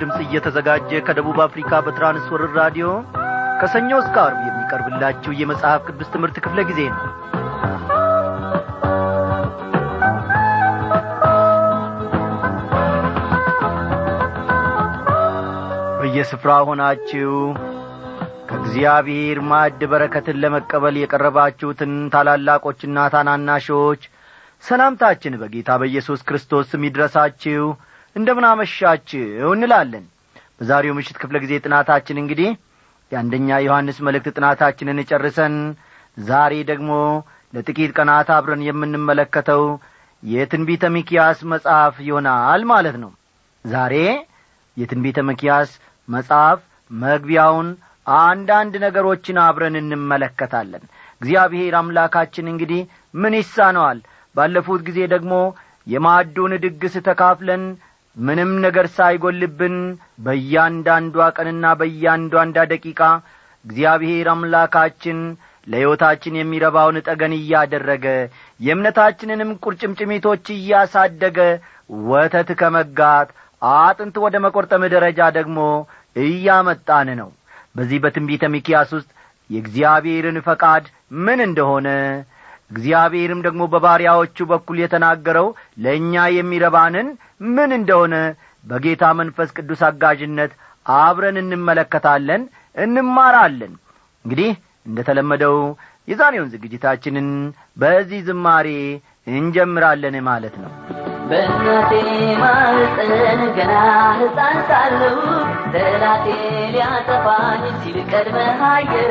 ድምፅ እየተዘጋጀ ከደቡብ አፍሪካ በትራንስወርር ራዲዮ ከሰኞ እስከ አርብ የሚቀርብላችሁ የመጽሐፍ ቅዱስ ትምህርት ክፍለ ጊዜ ነው። በየስፍራ ሆናችሁ ከእግዚአብሔር ማዕድ በረከትን ለመቀበል የቀረባችሁትን ታላላቆችና ታናናሾች ሰላምታችን በጌታ በኢየሱስ ክርስቶስ ስም ይድረሳችሁ እንደምን አመሻችሁ እንላለን። በዛሬው ምሽት ክፍለ ጊዜ ጥናታችን እንግዲህ የአንደኛ ዮሐንስ መልእክት ጥናታችንን ጨርሰን ዛሬ ደግሞ ለጥቂት ቀናት አብረን የምንመለከተው የትንቢተ ሚኪያስ መጽሐፍ ይሆናል ማለት ነው። ዛሬ የትንቢተ ሚኪያስ መጽሐፍ መግቢያውን አንዳንድ ነገሮችን አብረን እንመለከታለን። እግዚአብሔር አምላካችን እንግዲህ ምን ይሳነዋል? ባለፉት ጊዜ ደግሞ የማዕዱን ድግስ ተካፍለን ምንም ነገር ሳይጐልብን በእያንዳንዷ ቀንና በእያንዳንዷ ደቂቃ እግዚአብሔር አምላካችን ለሕይወታችን የሚረባውን ጠገን እያደረገ የእምነታችንንም ቁርጭምጭሚቶች እያሳደገ ወተት ከመጋት አጥንት ወደ መቈርጠም ደረጃ ደግሞ እያመጣን ነው። በዚህ በትንቢተ ሚኪያስ ውስጥ የእግዚአብሔርን ፈቃድ ምን እንደሆነ እግዚአብሔርም ደግሞ በባሪያዎቹ በኩል የተናገረው ለእኛ የሚረባንን ምን እንደሆነ በጌታ መንፈስ ቅዱስ አጋዥነት አብረን እንመለከታለን እንማራለን። እንግዲህ እንደ ተለመደው የዛሬውን ዝግጅታችንን በዚህ ዝማሬ እንጀምራለን ማለት ነው። በእናቴ ማህፀን ገና ሕፃን ሳለሁ ጠላቴ ሊያጠፋኝ ሲል ቀድመህ አየህ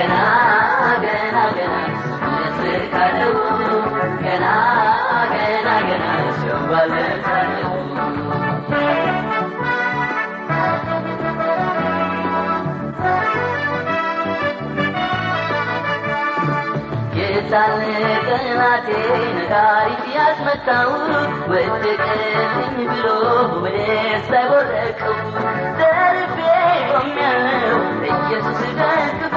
ገና ገና ገና ስለስታለው ገና ገና ገና ነጋሪት ያስመታው ወደቀልኝ ብሎ በደስ ሳይቦረቀው ደርቤ ቆሜያለሁ። ኢየሱስ ደግፎኝ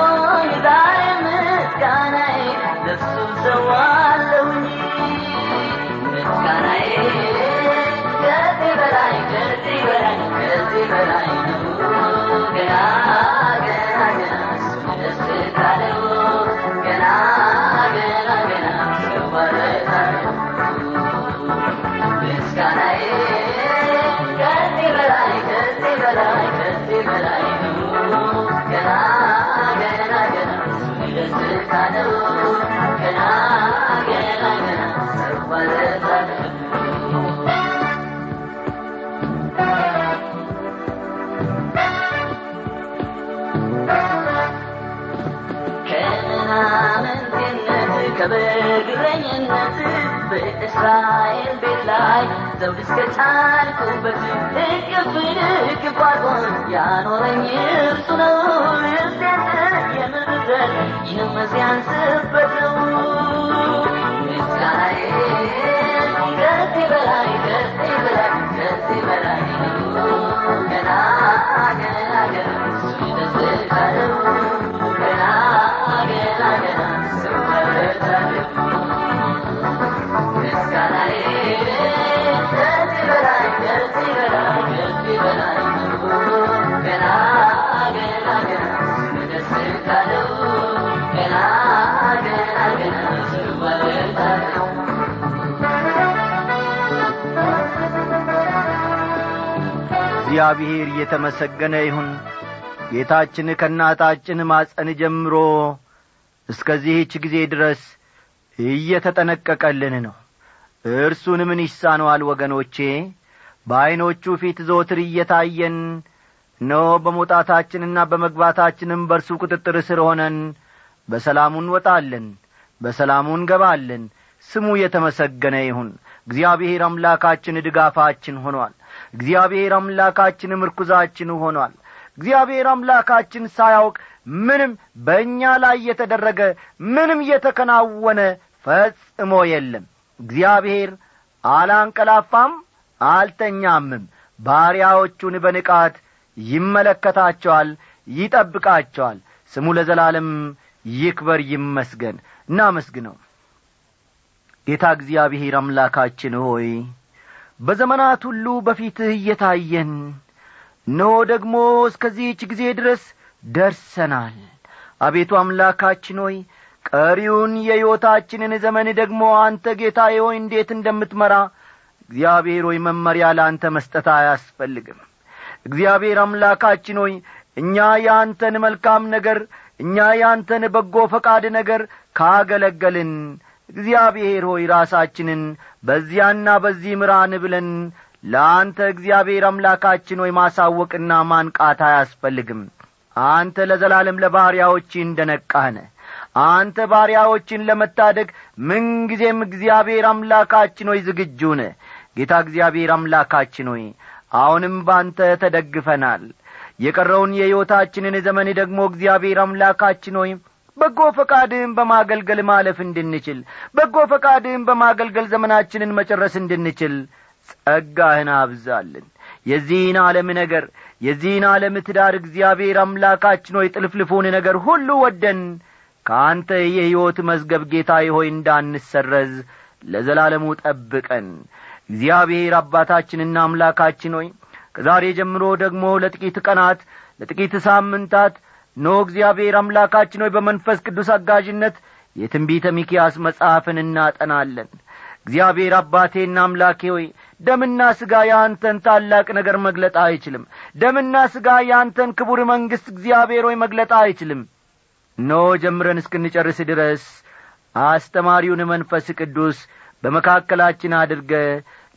ለሱ ሰዋለሁኝ ምስጋናዬ በላይ ከዚህ በላይ ከዚህ በላይ ነው። ገና ከበግረኝነት በእስራኤል ቤት ላይ ዘውድ እስከ ጫልኩበት እቅፍ አድርጎ ያኖረኝ እርሱ ነው የምድረን ይህም ሲያንስበት ነው። ምስጋናዬ ከዚህ በላይ ከዚህ በላይ ከዚህ በላይ ነው ገና ገና ገና እሱ ደስ ካለው ገና ገና ገና ስመለሳለሁ ምስጋናዬ ከዚህ በላይ ከዚህ በላይ ከዚህ በላይ ነው ገና ገና ገና ደስ ካለው እግዚአብሔር እየተመሰገነ ይሁን። ጌታችን ከእናታችን ማጸን ጀምሮ እስከዚህች ጊዜ ድረስ እየተጠነቀቀልን ነው። እርሱን ምን ይሳነዋል ወገኖቼ? በዐይኖቹ ፊት ዘወትር እየታየን እነሆ በመውጣታችንና በመግባታችንም በእርሱ ቁጥጥር ስር ሆነን በሰላሙ እንወጣለን በሰላሙ እንገባለን። ስሙ የተመሰገነ ይሁን። እግዚአብሔር አምላካችን ድጋፋችን ሆኗል እግዚአብሔር አምላካችን ምርኩዛችን ሆኗል። እግዚአብሔር አምላካችን ሳያውቅ ምንም በእኛ ላይ የተደረገ ምንም የተከናወነ ፈጽሞ የለም። እግዚአብሔር አላንቀላፋም አልተኛምም። ባሪያዎቹን በንቃት ይመለከታቸዋል ይጠብቃቸዋል። ስሙ ለዘላለም ይክበር ይመስገን። እናመስግነው። ጌታ እግዚአብሔር አምላካችን ሆይ በዘመናት ሁሉ በፊትህ እየታየን እነሆ ደግሞ እስከዚህች ጊዜ ድረስ ደርሰናል። አቤቱ አምላካችን ሆይ ቀሪውን የሕይወታችንን ዘመን ደግሞ አንተ ጌታዬ ሆይ እንዴት እንደምትመራ እግዚአብሔር ሆይ መመሪያ ለአንተ መስጠት አያስፈልግም። እግዚአብሔር አምላካችን ሆይ እኛ የአንተን መልካም ነገር እኛ የአንተን በጎ ፈቃድ ነገር ካገለገልን እግዚአብሔር ሆይ ራሳችንን በዚያና በዚህ ምራን ብለን ለአንተ እግዚአብሔር አምላካችን ሆይ ማሳወቅና ማንቃት አያስፈልግም። አንተ ለዘላለም ለባሪያዎች እንደ ነቃህነ አንተ ባሪያዎችን ለመታደግ ምንጊዜም እግዚአብሔር አምላካችን ሆይ ዝግጁ ነ ጌታ እግዚአብሔር አምላካችን ሆይ አሁንም ባንተ ተደግፈናል። የቀረውን የሕይወታችንን ዘመን ደግሞ እግዚአብሔር አምላካችን ሆይ በጎ ፈቃድህን በማገልገል ማለፍ እንድንችል በጎ ፈቃድህን በማገልገል ዘመናችንን መጨረስ እንድንችል ጸጋህን አብዛልን። የዚህን ዓለም ነገር የዚህን ዓለም ትዳር እግዚአብሔር አምላካችን ሆይ ጥልፍልፉን ነገር ሁሉ ወደን ከአንተ የሕይወት መዝገብ ጌታ ሆይ እንዳንሰረዝ ለዘላለሙ ጠብቀን። እግዚአብሔር አባታችንና አምላካችን ሆይ ከዛሬ ጀምሮ ደግሞ ለጥቂት ቀናት ለጥቂት ሳምንታት ኖ እግዚአብሔር አምላካችን ሆይ በመንፈስ ቅዱስ አጋዥነት የትንቢተ ሚኪያስ መጽሐፍን እናጠናለን። እግዚአብሔር አባቴና አምላኬ ሆይ ደምና ሥጋ የአንተን ታላቅ ነገር መግለጥ አይችልም። ደምና ሥጋ የአንተን ክቡር መንግሥት እግዚአብሔር ሆይ መግለጥ አይችልም። ኖ ጀምረን እስክንጨርስ ድረስ አስተማሪውን መንፈስ ቅዱስ በመካከላችን አድርገ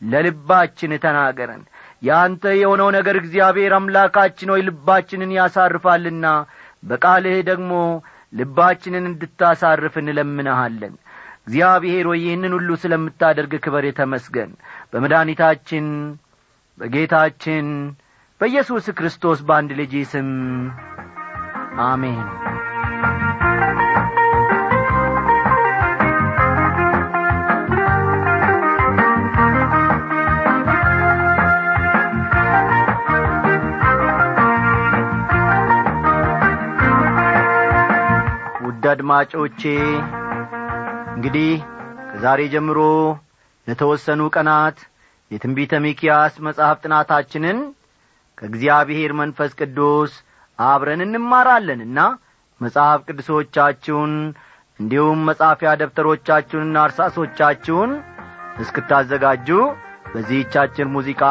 ለልባችን ተናገረን። ያንተ የሆነው ነገር እግዚአብሔር አምላካችን ሆይ ልባችንን ያሳርፋልና በቃልህ ደግሞ ልባችንን እንድታሳርፍ እንለምንሃለን። እግዚአብሔር ሆይ ይህንን ሁሉ ስለምታደርግ ክበር የተመስገን በመድኃኒታችን በጌታችን በኢየሱስ ክርስቶስ በአንድ ልጅ ስም አሜን አድማጮቼ እንግዲህ ከዛሬ ጀምሮ ለተወሰኑ ቀናት የትንቢተ ሚኪያስ መጽሐፍ ጥናታችንን ከእግዚአብሔር መንፈስ ቅዱስ አብረን እንማራለንና መጽሐፍ ቅዱሶቻችሁን እንዲሁም መጻፊያ ደብተሮቻችሁንና እርሳሶቻችሁን እስክታዘጋጁ በዚህቻችን ሙዚቃ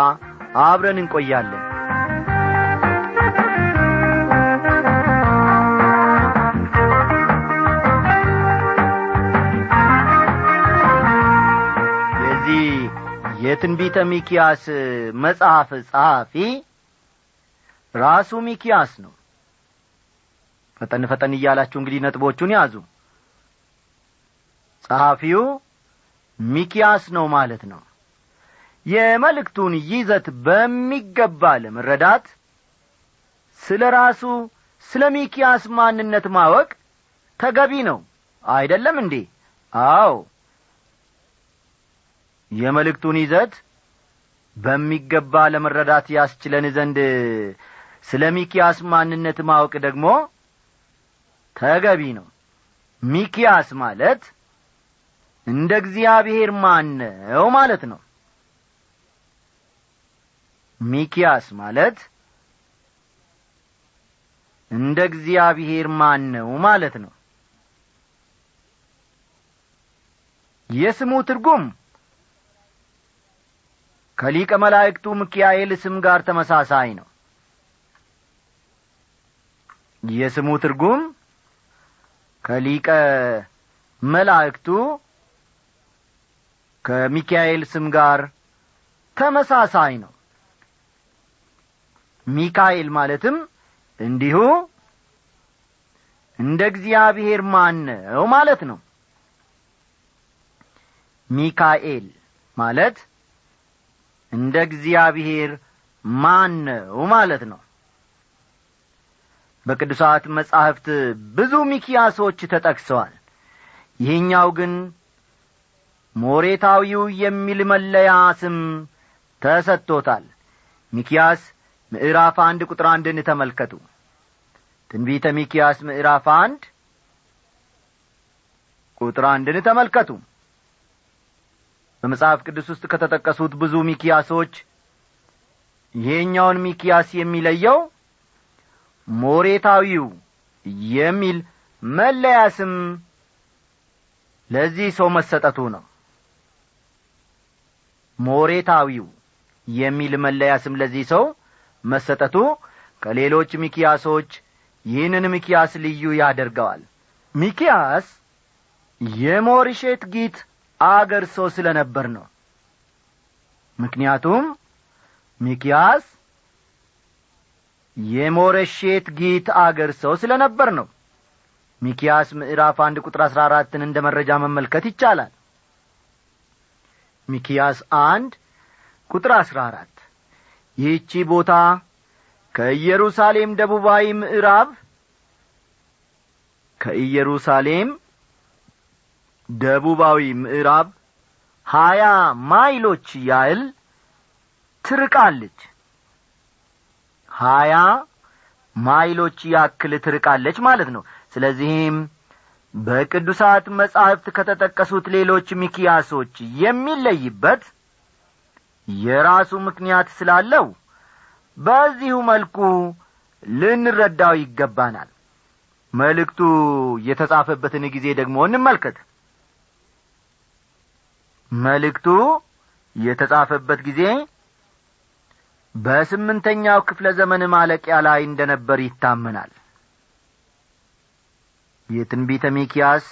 አብረን እንቆያለን የትንቢተ ሚኪያስ መጽሐፍ ጸሐፊ ራሱ ሚኪያስ ነው። ፈጠን ፈጠን እያላችሁ እንግዲህ ነጥቦቹን ያዙ። ጸሐፊው ሚኪያስ ነው ማለት ነው። የመልእክቱን ይዘት በሚገባ ለመረዳት ስለ ራሱ ስለ ሚኪያስ ማንነት ማወቅ ተገቢ ነው። አይደለም እንዴ? አዎ የመልእክቱን ይዘት በሚገባ ለመረዳት ያስችለን ዘንድ ስለ ሚኪያስ ማንነት ማወቅ ደግሞ ተገቢ ነው። ሚኪያስ ማለት እንደ እግዚአብሔር ማነው ማለት ነው። ሚኪያስ ማለት እንደ እግዚአብሔር ማነው ማለት ነው። የስሙ ትርጉም ከሊቀ መላእክቱ ሚካኤል ስም ጋር ተመሳሳይ ነው። የስሙ ትርጉም ከሊቀ መላእክቱ ከሚካኤል ስም ጋር ተመሳሳይ ነው። ሚካኤል ማለትም እንዲሁ እንደ እግዚአብሔር ማን ነው ማለት ነው። ሚካኤል ማለት እንደ እግዚአብሔር ማን ነው ማለት ነው። በቅዱሳት መጻሕፍት ብዙ ሚኪያሶች ተጠቅሰዋል። ይህኛው ግን ሞሬታዊው የሚል መለያ ስም ተሰጥቶታል። ሚኪያስ ምዕራፍ አንድ ቁጥር አንድን ተመልከቱ። ትንቢተ ሚኪያስ ምዕራፍ አንድ ቁጥር አንድን ተመልከቱ በመጽሐፍ ቅዱስ ውስጥ ከተጠቀሱት ብዙ ሚኪያሶች ይሄኛውን ሚኪያስ የሚለየው ሞሬታዊው የሚል መለያ ስም ለዚህ ሰው መሰጠቱ ነው። ሞሬታዊው የሚል መለያ ስም ለዚህ ሰው መሰጠቱ ከሌሎች ሚኪያሶች ይህንን ሚኪያስ ልዩ ያደርገዋል። ሚኪያስ የሞሪሼት ጊት አገር ሰው ስለ ነበር ነው። ምክንያቱም ሚኪያስ የሞረሼት ጊት አገር ሰው ስለ ነበር ነው። ሚኪያስ ምዕራፍ አንድ ቁጥር አሥራ አራትን እንደ መረጃ መመልከት ይቻላል። ሚኪያስ አንድ ቁጥር አሥራ አራት ይህቺ ቦታ ከኢየሩሳሌም ደቡባዊ ምዕራብ ከኢየሩሳሌም ደቡባዊ ምዕራብ ሀያ ማይሎች ያህል ትርቃለች። ሀያ ማይሎች ያክል ትርቃለች ማለት ነው። ስለዚህም በቅዱሳት መጻሕፍት ከተጠቀሱት ሌሎች ሚኪያሶች የሚለይበት የራሱ ምክንያት ስላለው በዚሁ መልኩ ልንረዳው ይገባናል። መልእክቱ የተጻፈበትን ጊዜ ደግሞ እንመልከት መልእክቱ የተጻፈበት ጊዜ በስምንተኛው ክፍለ ዘመን ማለቂያ ላይ እንደ ነበር ይታመናል። የትንቢተ ሚኪያስ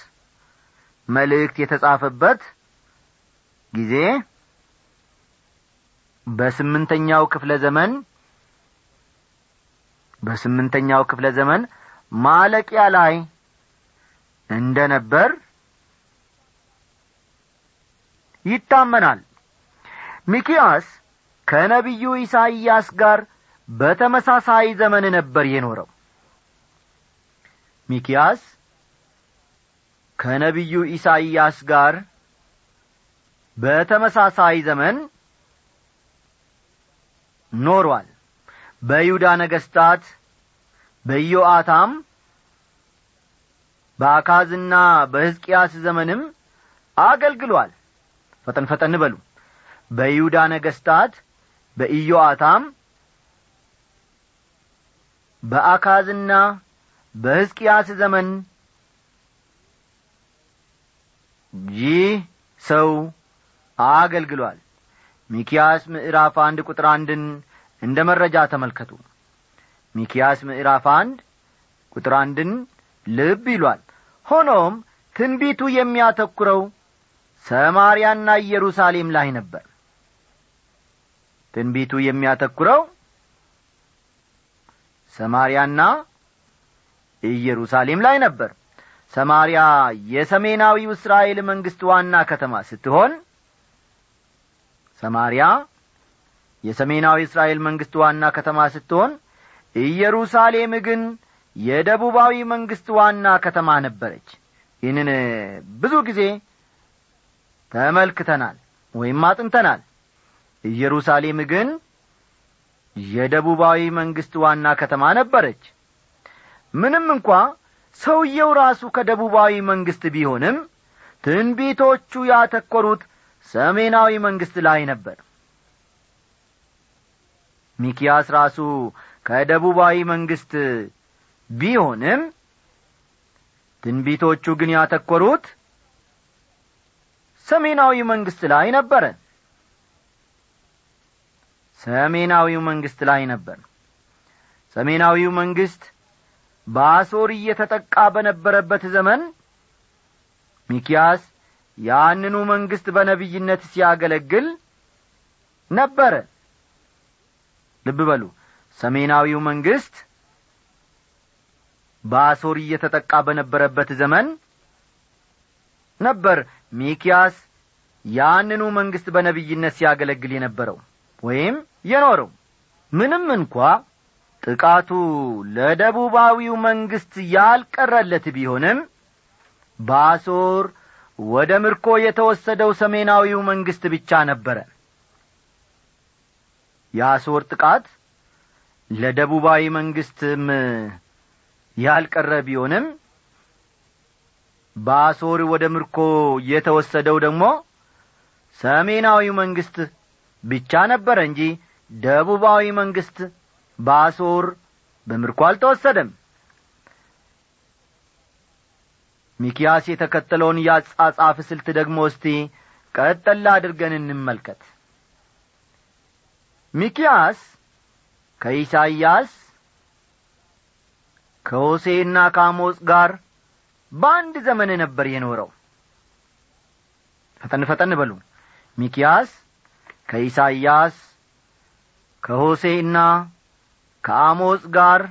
መልእክት የተጻፈበት ጊዜ በስምንተኛው ክፍለ ዘመን በስምንተኛው ክፍለ ዘመን ማለቂያ ላይ እንደ ነበር ይታመናል። ሚኪያስ ከነቢዩ ኢሳይያስ ጋር በተመሳሳይ ዘመን ነበር የኖረው። ሚኪያስ ከነቢዩ ኢሳይያስ ጋር በተመሳሳይ ዘመን ኖሯል። በይሁዳ ነገሥታት በኢዮአታም በአካዝና በሕዝቅያስ ዘመንም አገልግሏል ፈጠን ፈጠን በሉ። በይሁዳ ነገሥታት በኢዮአታም በአካዝና በሕዝቅያስ ዘመን ይህ ሰው አገልግሏል። ሚኪያስ ምዕራፍ አንድ ቁጥር አንድን እንደ መረጃ ተመልከቱ። ሚኪያስ ምዕራፍ አንድ ቁጥር አንድን ልብ ይሏል። ሆኖም ትንቢቱ የሚያተኩረው ሰማርያና ኢየሩሳሌም ላይ ነበር። ትንቢቱ የሚያተኩረው ሰማርያና ኢየሩሳሌም ላይ ነበር። ሰማርያ የሰሜናዊው እስራኤል መንግሥት ዋና ከተማ ስትሆን ሰማርያ የሰሜናዊ እስራኤል መንግሥት ዋና ከተማ ስትሆን ኢየሩሳሌም ግን የደቡባዊ መንግሥት ዋና ከተማ ነበረች። ይህንን ብዙ ጊዜ ተመልክተናል ወይም አጥንተናል። ኢየሩሳሌም ግን የደቡባዊ መንግሥት ዋና ከተማ ነበረች። ምንም እንኳ ሰውየው ራሱ ከደቡባዊ መንግሥት ቢሆንም ትንቢቶቹ ያተኰሩት ሰሜናዊ መንግሥት ላይ ነበር። ሚኪያስ ራሱ ከደቡባዊ መንግሥት ቢሆንም ትንቢቶቹ ግን ያተኰሩት ሰሜናዊ መንግሥት ላይ ነበረ ሰሜናዊው መንግሥት ላይ ነበር። ሰሜናዊው መንግሥት በአሶር እየተጠቃ በነበረበት ዘመን ሚኪያስ ያንኑ መንግሥት በነቢይነት ሲያገለግል ነበረ። ልብ በሉ ሰሜናዊው መንግሥት በአሶር እየተጠቃ በነበረበት ዘመን ነበር ሚኪያስ ያንኑ መንግሥት በነቢይነት ሲያገለግል የነበረው ወይም የኖረው። ምንም እንኳ ጥቃቱ ለደቡባዊው መንግሥት ያልቀረለት ቢሆንም በአሶር ወደ ምርኮ የተወሰደው ሰሜናዊው መንግሥት ብቻ ነበረ። የአሶር ጥቃት ለደቡባዊ መንግሥትም ያልቀረ ቢሆንም በአሶር ወደ ምርኮ የተወሰደው ደግሞ ሰሜናዊው መንግሥት ብቻ ነበረ እንጂ ደቡባዊ መንግሥት በአሶር በምርኮ አልተወሰደም። ሚኪያስ የተከተለውን ያጻጻፍ ስልት ደግሞ እስቲ ቀጠላ አድርገን እንመልከት። ሚኪያስ ከኢሳይያስ ከሆሴና ከአሞጽ ጋር በአንድ ዘመን ነበር የኖረው። ፈጠን ፈጠን በሉ። ሚኪያስ ከኢሳይያስ ከሆሴና ከአሞጽ ጋር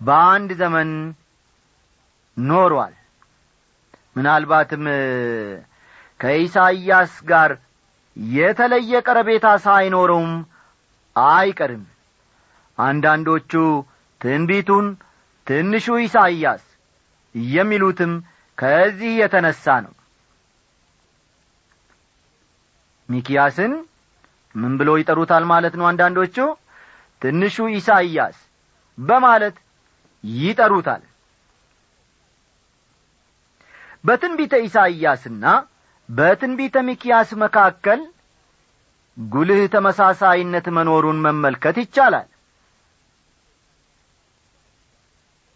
በአንድ ዘመን ኖሯል። ምናልባትም ከኢሳይያስ ጋር የተለየ ቀረቤታ ሳይኖረውም አይቀርም። አንዳንዶቹ ትንቢቱን ትንሹ ኢሳይያስ የሚሉትም ከዚህ የተነሣ ነው። ሚኪያስን ምን ብሎ ይጠሩታል ማለት ነው አንዳንዶቹ? ትንሹ ኢሳይያስ በማለት ይጠሩታል። በትንቢተ ኢሳይያስና በትንቢተ ሚኪያስ መካከል ጉልህ ተመሳሳይነት መኖሩን መመልከት ይቻላል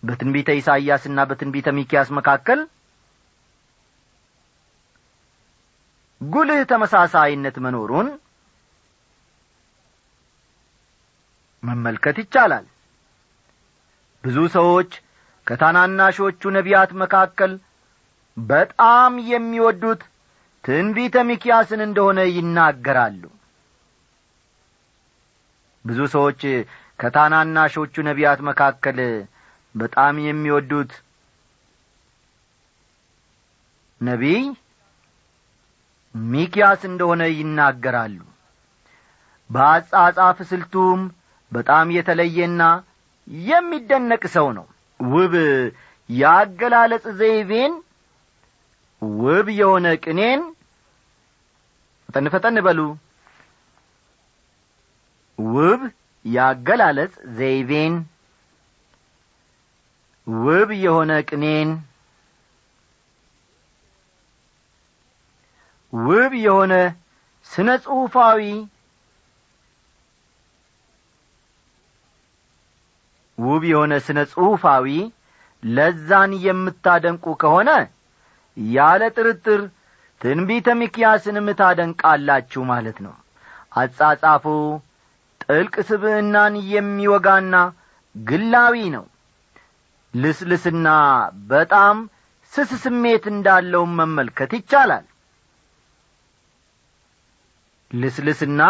በትንቢተ ኢሳይያስና በትንቢተ ሚኪያስ መካከል ጉልህ ተመሳሳይነት መኖሩን መመልከት ይቻላል። ብዙ ሰዎች ከታናናሾቹ ነቢያት መካከል በጣም የሚወዱት ትንቢተ ሚኪያስን እንደሆነ ይናገራሉ። ብዙ ሰዎች ከታናናሾቹ ነቢያት መካከል በጣም የሚወዱት ነቢይ ሚኪያስ እንደሆነ ይናገራሉ። በአጻጻፍ ስልቱም በጣም የተለየና የሚደነቅ ሰው ነው። ውብ ያገላለጽ ዘይቤን ውብ የሆነ ቅኔን ፈጠን ፈጠን በሉ። ውብ ያገላለጽ ዘይቤን ውብ የሆነ ቅኔን ውብ የሆነ ስነ ጽሑፋዊ ውብ የሆነ ስነ ጽሑፋዊ ለዛን የምታደንቁ ከሆነ ያለ ጥርጥር ትንቢተ ሚኪያስንም ታደንቃላችሁ ማለት ነው። አጻጻፉ ጥልቅ ስብዕናን የሚወጋና ግላዊ ነው ልስልስና በጣም ስስ ስሜት እንዳለውም መመልከት ይቻላል። ልስልስና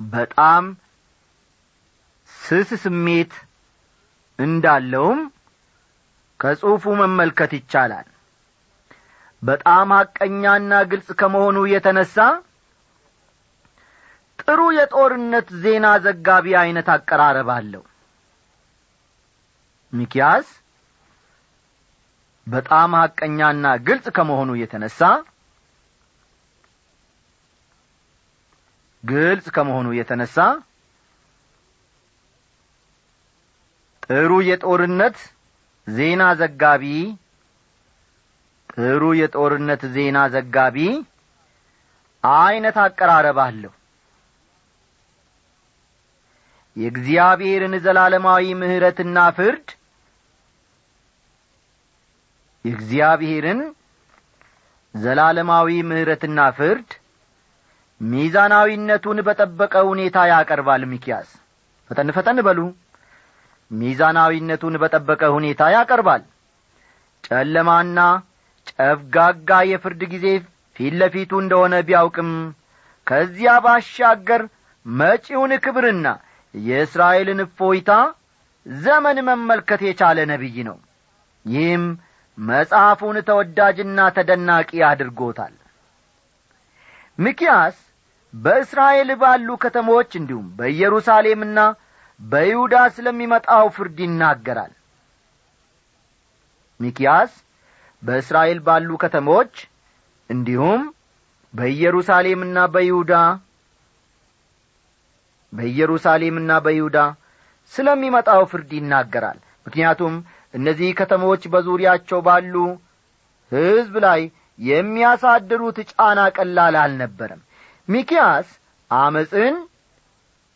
በጣም ስስ ስሜት እንዳለውም ከጽሑፉ መመልከት ይቻላል። በጣም ሐቀኛና ግልጽ ከመሆኑ የተነሣ ጥሩ የጦርነት ዜና ዘጋቢ ዐይነት አቀራረብ አለው ሚኪያስ በጣም ሐቀኛና ግልጽ ከመሆኑ የተነሣ ግልጽ ከመሆኑ የተነሣ ጥሩ የጦርነት ዜና ዘጋቢ ጥሩ የጦርነት ዜና ዘጋቢ ዐይነት አቀራረብ አለሁ የእግዚአብሔርን ዘላለማዊ ምሕረትና ፍርድ የእግዚአብሔርን ዘላለማዊ ምሕረትና ፍርድ ሚዛናዊነቱን በጠበቀ ሁኔታ ያቀርባል ሚኪያስ ፈጠን ፈጠን በሉ። ሚዛናዊነቱን በጠበቀ ሁኔታ ያቀርባል። ጨለማና ጨፍጋጋ የፍርድ ጊዜ ፊት ለፊቱ እንደሆነ ቢያውቅም ከዚያ ባሻገር መጪውን ክብርና የእስራኤልን እፎይታ ዘመን መመልከት የቻለ ነቢይ ነው። ይህም መጽሐፉን ተወዳጅና ተደናቂ አድርጎታል። ሚኪያስ በእስራኤል ባሉ ከተሞች እንዲሁም በኢየሩሳሌምና በይሁዳ ስለሚመጣው ፍርድ ይናገራል። ሚኪያስ በእስራኤል ባሉ ከተሞች እንዲሁም በኢየሩሳሌምና በይሁዳ በኢየሩሳሌምና በይሁዳ ስለሚመጣው ፍርድ ይናገራል። ምክንያቱም እነዚህ ከተሞች በዙሪያቸው ባሉ ሕዝብ ላይ የሚያሳድሩት ጫና ቀላል አልነበረም። ሚኪያስ አመፅን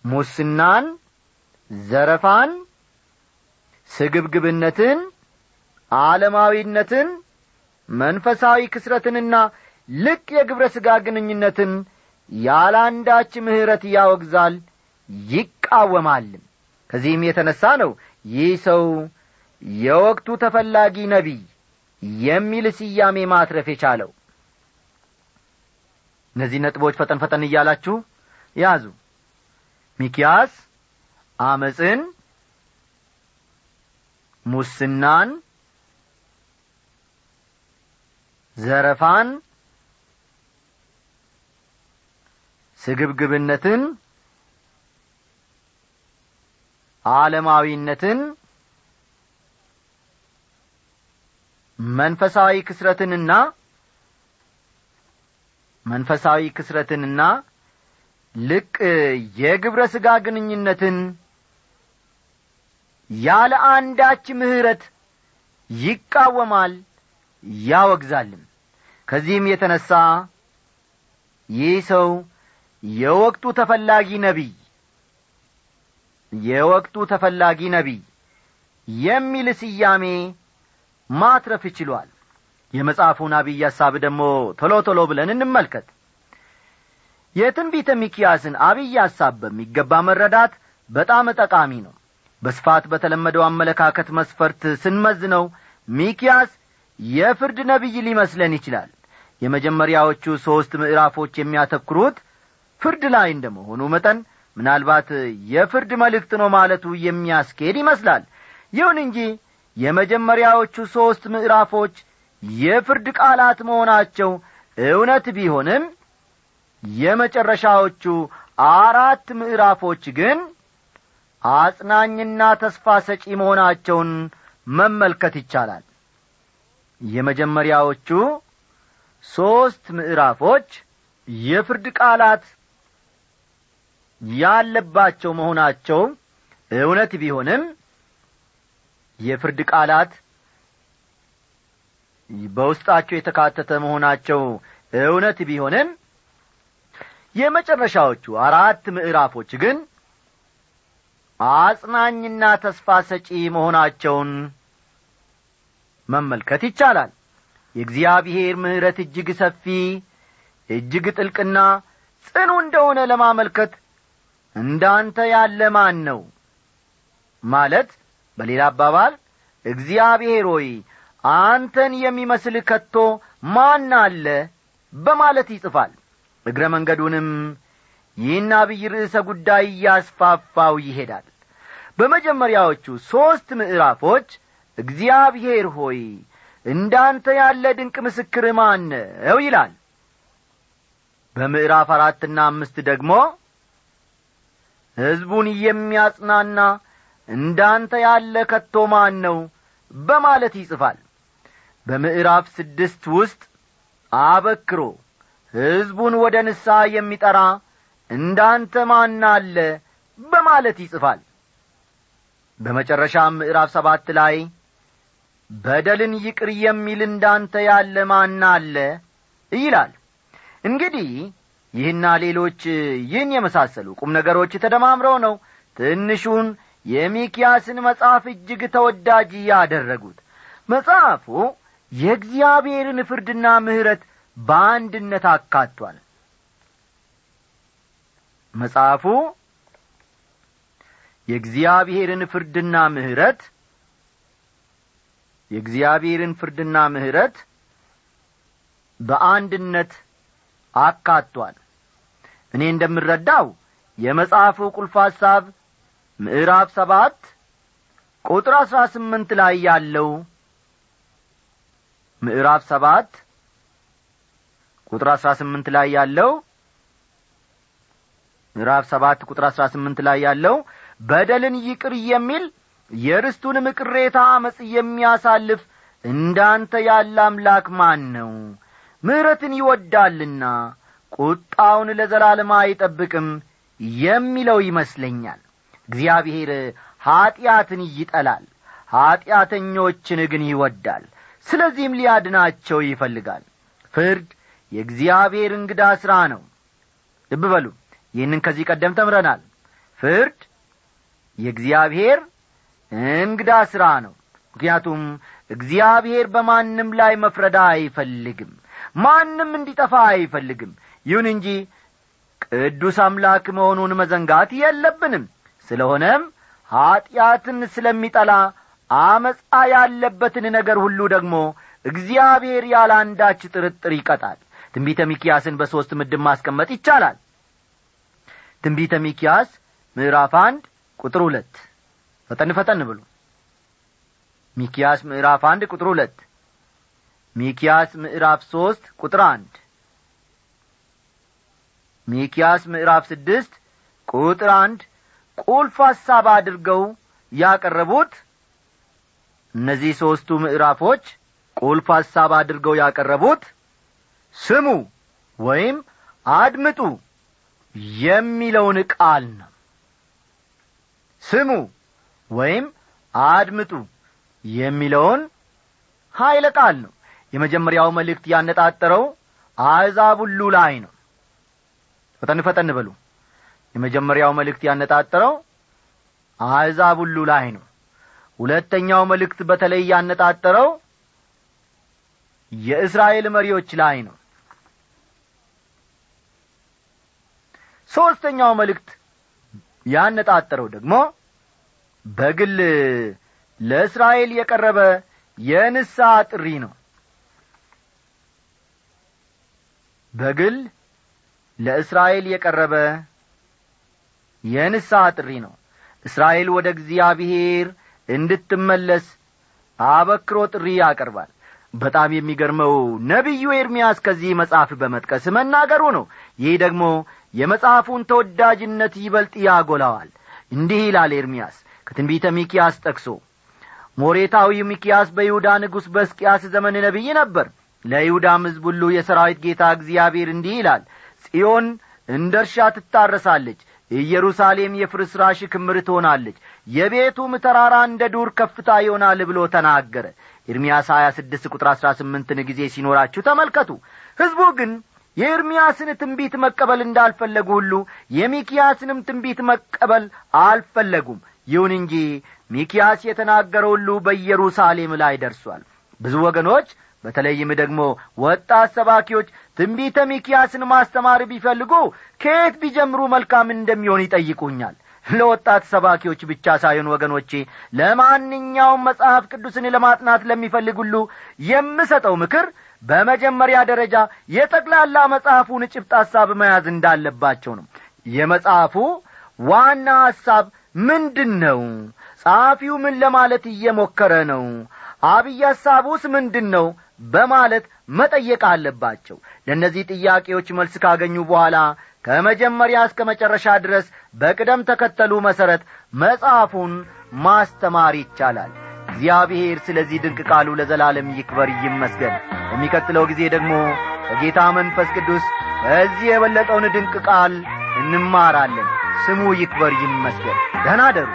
ሙስናን ዘረፋን ስግብግብነትን ዓለማዊነትን መንፈሳዊ ክስረትንና ልቅ የግብረ ሥጋ ግንኙነትን ያላንዳች ምሕረት ያወግዛል ይቃወማልም። ከዚህም የተነሣ ነው ይህ ሰው የወቅቱ ተፈላጊ ነቢይ የሚል ስያሜ ማትረፍ የቻለው። እነዚህ ነጥቦች ፈጠን ፈጠን እያላችሁ ያዙ። ሚኪያስ አመፅን ሙስናን ዘረፋን ስግብግብነትን ዓለማዊነትን መንፈሳዊ ክስረትንና መንፈሳዊ ክስረትንና ልቅ የግብረ ሥጋ ግንኙነትን ያለ አንዳች ምሕረት ይቃወማል ያወግዛልም። ከዚህም የተነሣ ይህ ሰው የወቅቱ ተፈላጊ ነቢይ የወቅቱ ተፈላጊ ነቢይ የሚል ስያሜ ማትረፍ ችሏል የመጽሐፉን አብይ ሐሳብ ደግሞ ቶሎ ቶሎ ብለን እንመልከት። የትንቢተ ሚኪያስን አብይ ሐሳብ በሚገባ መረዳት በጣም ጠቃሚ ነው። በስፋት በተለመደው አመለካከት መስፈርት ስንመዝነው ሚኪያስ የፍርድ ነቢይ ሊመስለን ይችላል። የመጀመሪያዎቹ ሦስት ምዕራፎች የሚያተኩሩት ፍርድ ላይ እንደ መሆኑ መጠን ምናልባት የፍርድ መልእክት ነው ማለቱ የሚያስኬድ ይመስላል። ይሁን እንጂ የመጀመሪያዎቹ ሦስት ምዕራፎች የፍርድ ቃላት መሆናቸው እውነት ቢሆንም የመጨረሻዎቹ አራት ምዕራፎች ግን አጽናኝና ተስፋ ሰጪ መሆናቸውን መመልከት ይቻላል። የመጀመሪያዎቹ ሦስት ምዕራፎች የፍርድ ቃላት ያለባቸው መሆናቸው እውነት ቢሆንም የፍርድ ቃላት በውስጣቸው የተካተተ መሆናቸው እውነት ቢሆንም የመጨረሻዎቹ አራት ምዕራፎች ግን አጽናኝና ተስፋ ሰጪ መሆናቸውን መመልከት ይቻላል። የእግዚአብሔር ምሕረት እጅግ ሰፊ እጅግ ጥልቅና ጽኑ እንደሆነ ለማመልከት እንዳንተ ያለ ማን ነው? ማለት በሌላ አባባል እግዚአብሔር ሆይ አንተን የሚመስል ከቶ ማን አለ? በማለት ይጽፋል። እግረ መንገዱንም ይህን አብይ ርዕሰ ጉዳይ እያስፋፋው ይሄዳል። በመጀመሪያዎቹ ሦስት ምዕራፎች እግዚአብሔር ሆይ እንዳንተ ያለ ድንቅ ምስክር ማን ይላል። በምዕራፍ አራትና አምስት ደግሞ ሕዝቡን የሚያጽናና እንዳንተ ያለ ከቶ ማን ነው? በማለት ይጽፋል። በምዕራፍ ስድስት ውስጥ አበክሮ ሕዝቡን ወደ ንስሐ የሚጠራ እንዳንተ ማን አለ? በማለት ይጽፋል። በመጨረሻም ምዕራፍ ሰባት ላይ በደልን ይቅር የሚል እንዳንተ ያለ ማን አለ? ይላል። እንግዲህ ይህና ሌሎች ይህን የመሳሰሉ ቁም ነገሮች ተደማምረው ነው ትንሹን የሚኪያስን መጽሐፍ እጅግ ተወዳጅ ያደረጉት። መጽሐፉ የእግዚአብሔርን ፍርድና ምሕረት በአንድነት አካቷል። መጽሐፉ የእግዚአብሔርን ፍርድና ምሕረት የእግዚአብሔርን ፍርድና ምሕረት በአንድነት አካቷል። እኔ እንደምረዳው የመጽሐፉ ቁልፍ ሐሳብ ምዕራፍ ሰባት ቁጥር አሥራ ስምንት ላይ ያለው ምዕራፍ ሰባት ቁጥር አሥራ ስምንት ላይ ያለው ምዕራፍ ሰባት ቁጥር አሥራ ስምንት ላይ ያለው በደልን ይቅር የሚል የርስቱንም ቅሬታ አመፅ የሚያሳልፍ እንዳንተ ያለ አምላክ ማን ነው? ምሕረትን ይወዳልና ቁጣውን ለዘላለም አይጠብቅም የሚለው ይመስለኛል እግዚአብሔር ኀጢአትን ይጠላል ኀጢአተኞችን ግን ይወዳል ስለዚህም ሊያድናቸው ይፈልጋል። ፍርድ የእግዚአብሔር እንግዳ ሥራ ነው። ልብ በሉ ይህንን ከዚህ ቀደም ተምረናል። ፍርድ የእግዚአብሔር እንግዳ ሥራ ነው። ምክንያቱም እግዚአብሔር በማንም ላይ መፍረዳ አይፈልግም ማንም እንዲጠፋ አይፈልግም። ይሁን እንጂ ቅዱስ አምላክ መሆኑን መዘንጋት የለብንም ስለሆነም ኀጢአትን ስለሚጠላ አመፃ ያለበትን ነገር ሁሉ ደግሞ እግዚአብሔር ያለ አንዳች ጥርጥር ይቀጣል። ትንቢተ ሚኪያስን በሦስት ምድብ ማስቀመጥ ይቻላል። ትንቢተ ሚኪያስ ምዕራፍ አንድ ቁጥር ሁለት። ፈጠን ፈጠን ብሉ። ሚኪያስ ምዕራፍ አንድ ቁጥር ሁለት። ሚኪያስ ምዕራፍ ሦስት ቁጥር አንድ። ሚኪያስ ምዕራፍ ስድስት ቁጥር አንድ ቁልፍ ሐሳብ አድርገው ያቀረቡት እነዚህ ሦስቱ ምዕራፎች ቁልፍ ሐሳብ አድርገው ያቀረቡት ስሙ ወይም አድምጡ የሚለውን ቃል ነው። ስሙ ወይም አድምጡ የሚለውን ኀይለ ቃል ነው። የመጀመሪያው መልእክት ያነጣጠረው አሕዛብ ሁሉ ላይ ነው። ፈጠን ፈጠን በሉ የመጀመሪያው መልእክት ያነጣጠረው አሕዛብ ሁሉ ላይ ነው። ሁለተኛው መልእክት በተለይ ያነጣጠረው የእስራኤል መሪዎች ላይ ነው። ሦስተኛው መልእክት ያነጣጠረው ደግሞ በግል ለእስራኤል የቀረበ የንስሐ ጥሪ ነው። በግል ለእስራኤል የቀረበ የንስሐ ጥሪ ነው። እስራኤል ወደ እግዚአብሔር እንድትመለስ አበክሮ ጥሪ ያቀርባል። በጣም የሚገርመው ነቢዩ ኤርምያስ ከዚህ መጽሐፍ በመጥቀስ መናገሩ ነው። ይህ ደግሞ የመጽሐፉን ተወዳጅነት ይበልጥ ያጐላዋል እንዲህ ይላል ኤርምያስ ከትንቢተ ሚኪያስ ጠቅሶ ሞሬታዊ ሚኪያስ በይሁዳ ንጉሥ በስቅያስ ዘመን ነቢይ ነበር። ለይሁዳም ሕዝብ ሁሉ የሰራዊት ጌታ እግዚአብሔር እንዲህ ይላል ጽዮን እንደ እርሻ ትታረሳለች ኢየሩሳሌም የፍርስራሽ ክምር ትሆናለች። የቤቱም ተራራ እንደ ዱር ከፍታ ይሆናል ብሎ ተናገረ። ኤርምያስ ሀያ ስድስት ቁጥር አሥራ ስምንትን ጊዜ ሲኖራችሁ ተመልከቱ። ሕዝቡ ግን የኤርምያስን ትንቢት መቀበል እንዳልፈለጉ ሁሉ የሚኪያስንም ትንቢት መቀበል አልፈለጉም። ይሁን እንጂ ሚኪያስ የተናገረ ሁሉ በኢየሩሳሌም ላይ ደርሷል። ብዙ ወገኖች በተለይም ደግሞ ወጣት ሰባኪዎች ትንቢተ ሚኪያስን ማስተማር ቢፈልጉ ከየት ቢጀምሩ መልካም እንደሚሆን ይጠይቁኛል። ለወጣት ሰባኪዎች ብቻ ሳይሆን ወገኖቼ ለማንኛውም መጽሐፍ ቅዱስን ለማጥናት ለሚፈልግ ሁሉ የምሰጠው ምክር በመጀመሪያ ደረጃ የጠቅላላ መጽሐፉን ጭብጥ ሐሳብ መያዝ እንዳለባቸው ነው። የመጽሐፉ ዋና ሐሳብ ምንድን ነው ጸሐፊው ምን ለማለት እየሞከረ ነው አብይ ሐሳቡስ ምንድን ነው በማለት መጠየቅ አለባቸው። ለእነዚህ ጥያቄዎች መልስ ካገኙ በኋላ ከመጀመሪያ እስከ መጨረሻ ድረስ በቅደም ተከተሉ መሠረት መጽሐፉን ማስተማር ይቻላል። እግዚአብሔር ስለዚህ ድንቅ ቃሉ ለዘላለም ይክበር ይመስገን። በሚቀጥለው ጊዜ ደግሞ ከጌታ መንፈስ ቅዱስ ከዚህ የበለጠውን ድንቅ ቃል እንማራለን። ስሙ ይክበር ይመስገን። ደህና አደሩ